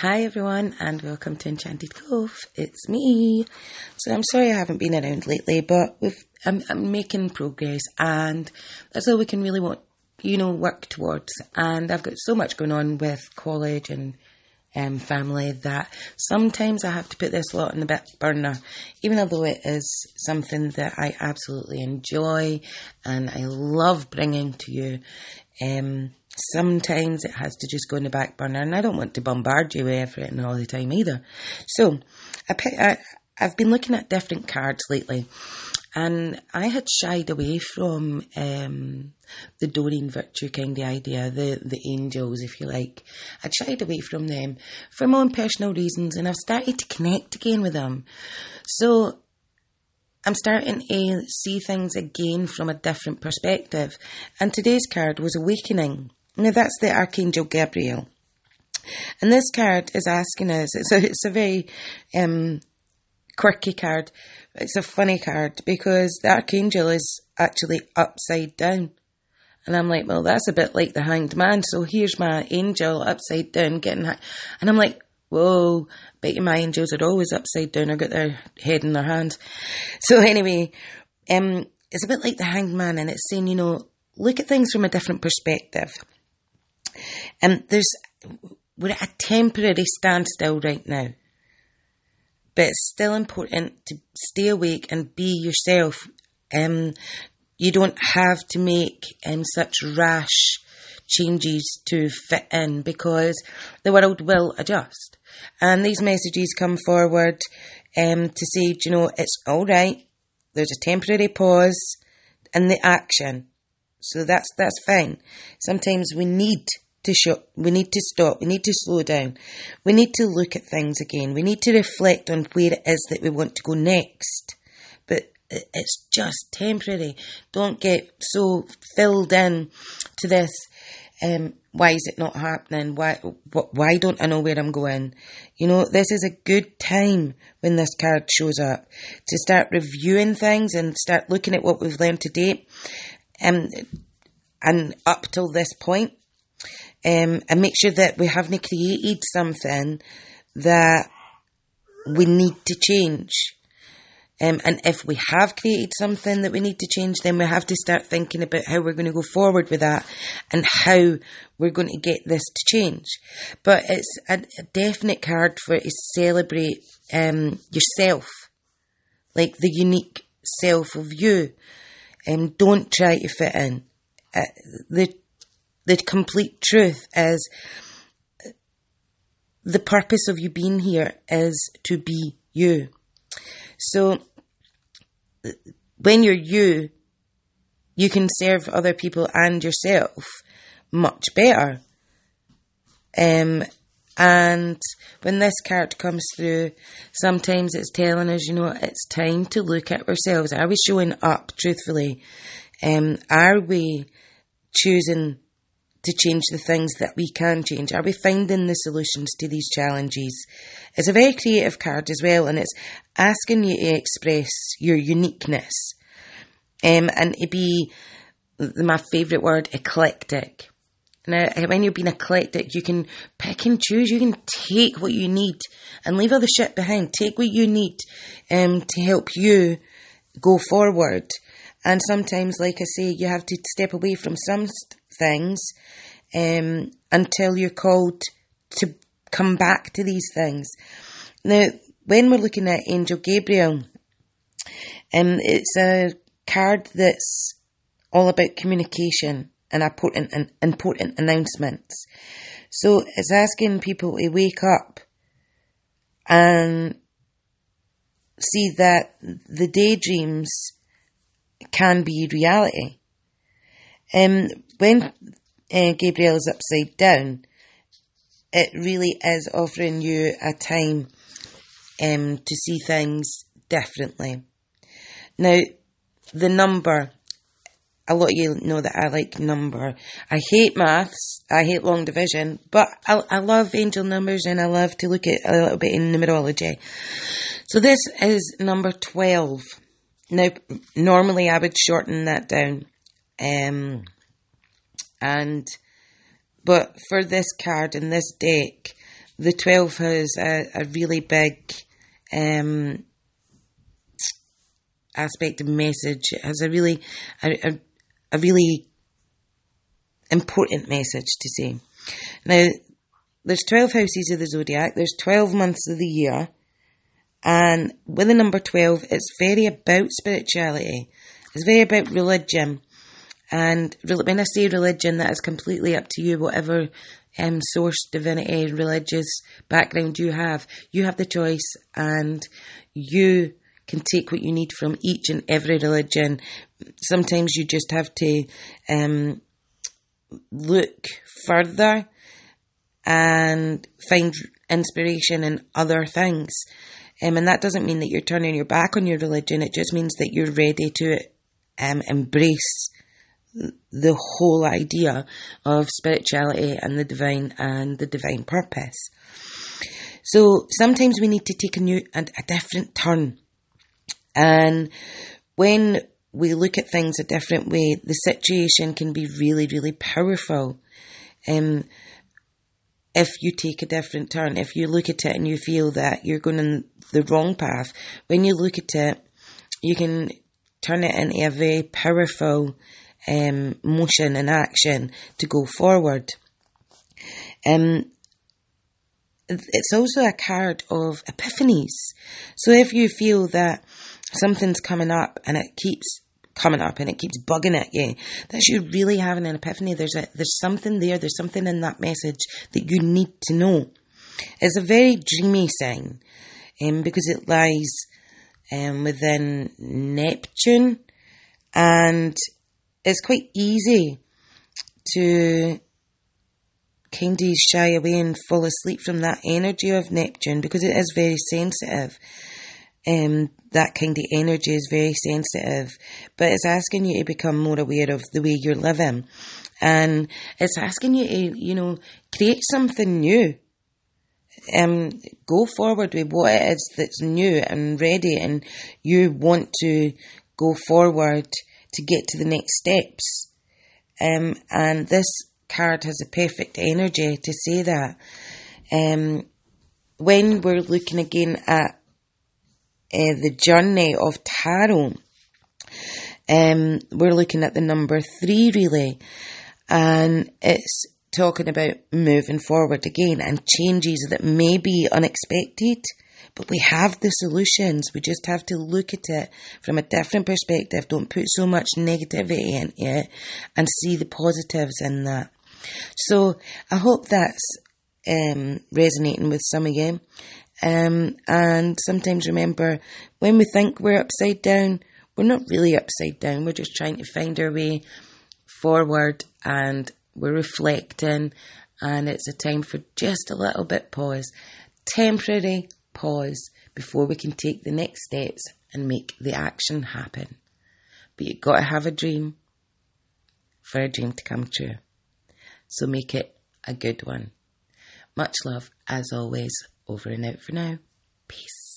Hi everyone and welcome to Enchanted Cove. It's me. So I'm sorry I haven't been around lately, but we've, I'm, I'm making progress and that's all we can really want, you know, work towards. And I've got so much going on with college and um, family that sometimes I have to put this lot in the back burner, even though it is something that I absolutely enjoy and I love bringing to you. Um, sometimes it has to just go in the back burner, and I don't want to bombard you with everything all the time either. So, I, pick, I I've been looking at different cards lately, and I had shied away from um, the Doreen Virtue kind of idea, the the angels, if you like. I'd shied away from them for my own personal reasons, and I've started to connect again with them. So I'm starting to see things again from a different perspective. And today's card was Awakening. Now that's the Archangel Gabriel. And this card is asking us, it's a, it's a very um, quirky card. It's a funny card because the Archangel is actually upside down. And I'm like, well, that's a bit like the hanged man. So here's my angel upside down getting, ha-. and I'm like, whoa, bet you my angels are always upside down or got their head in their hands. So anyway, um, it's a bit like the hanged man and it's saying, you know, look at things from a different perspective. And there's, we're at a temporary standstill right now. But it's still important to stay awake and be yourself. Um, you don't have to make um, such rash changes to fit in because the world will adjust. And these messages come forward um, to say, you know, it's all right. There's a temporary pause in the action. So that's that's fine. Sometimes we need to shut, we need to stop, we need to slow down, we need to look at things again, we need to reflect on where it is that we want to go next. But it's just temporary. Don't get so filled in to this. Um, why is it not happening? Why, why don't I know where I'm going? You know, this is a good time when this card shows up to start reviewing things and start looking at what we've learned to date. Um, and up till this point, um, and make sure that we haven't created something that we need to change. Um, and if we have created something that we need to change, then we have to start thinking about how we're going to go forward with that and how we're going to get this to change. But it's a, a definite card for to celebrate um, yourself, like the unique self of you. Um, don't try to fit in. Uh, the the complete truth is the purpose of you being here is to be you. So when you're you, you can serve other people and yourself much better. Um, and when this card comes through, sometimes it's telling us, you know, it's time to look at ourselves. Are we showing up truthfully? Um, are we choosing to change the things that we can change? Are we finding the solutions to these challenges? It's a very creative card as well, and it's asking you to express your uniqueness um, and to be my favourite word, eclectic. Now, when you're being eclectic, you can pick and choose. You can take what you need and leave all the shit behind. Take what you need um, to help you go forward. And sometimes, like I say, you have to step away from some things um, until you're called to come back to these things. Now, when we're looking at Angel Gabriel, um, it's a card that's all about communication and important and important announcements. So it's asking people to wake up and see that the daydreams can be reality. Um, when uh, Gabriel is upside down, it really is offering you a time um, to see things differently. Now, the number, a lot of you know that I like number. I hate maths, I hate long division, but I, I love angel numbers and I love to look at a little bit in numerology. So this is number 12. Now, normally I would shorten that down. Um, and, but for this card in this deck, the 12 has a, a really big um, aspect of message. It has a really, a, a, a really important message to say. Now, there's 12 houses of the zodiac, there's 12 months of the year, and with the number 12, it's very about spirituality. It's very about religion. And when I say religion, that is completely up to you, whatever um, source, divinity, religious background you have. You have the choice, and you can take what you need from each and every religion. Sometimes you just have to um, look further and find inspiration in other things. Um, and that doesn't mean that you're turning your back on your religion, it just means that you're ready to um, embrace the whole idea of spirituality and the divine and the divine purpose. So sometimes we need to take a new and a different turn. And when we look at things a different way, the situation can be really, really powerful. Um, if you take a different turn, if you look at it and you feel that you're going in the wrong path, when you look at it, you can turn it into a very powerful um, motion and action to go forward. Um, it's also a card of epiphanies. So if you feel that something's coming up and it keeps coming up and it keeps bugging at you, that you're really having an epiphany. There's a there's something there. There's something in that message that you need to know. It's a very dreamy sign, um, because it lies um, within Neptune, and it's quite easy to kind of shy away and fall asleep from that energy of Neptune because it is very sensitive. Um, that kind of energy is very sensitive, but it's asking you to become more aware of the way you're living. And it's asking you to, you know, create something new. Um, go forward with what it is that's new and ready, and you want to go forward to get to the next steps. Um, and this card has a perfect energy to say that. Um, when we're looking again at the journey of tarot, um, we're looking at the number three really, and it's talking about moving forward again and changes that may be unexpected but we have the solutions. We just have to look at it from a different perspective. Don't put so much negativity in it and see the positives in that. So I hope that's um, resonating with some of you. Um, and sometimes remember, when we think we're upside down, we're not really upside down. We're just trying to find our way forward and we're reflecting. And it's a time for just a little bit pause. Temporary pause before we can take the next steps and make the action happen. But you've got to have a dream for a dream to come true. So make it a good one. Much love, as always, over and out for now. Peace.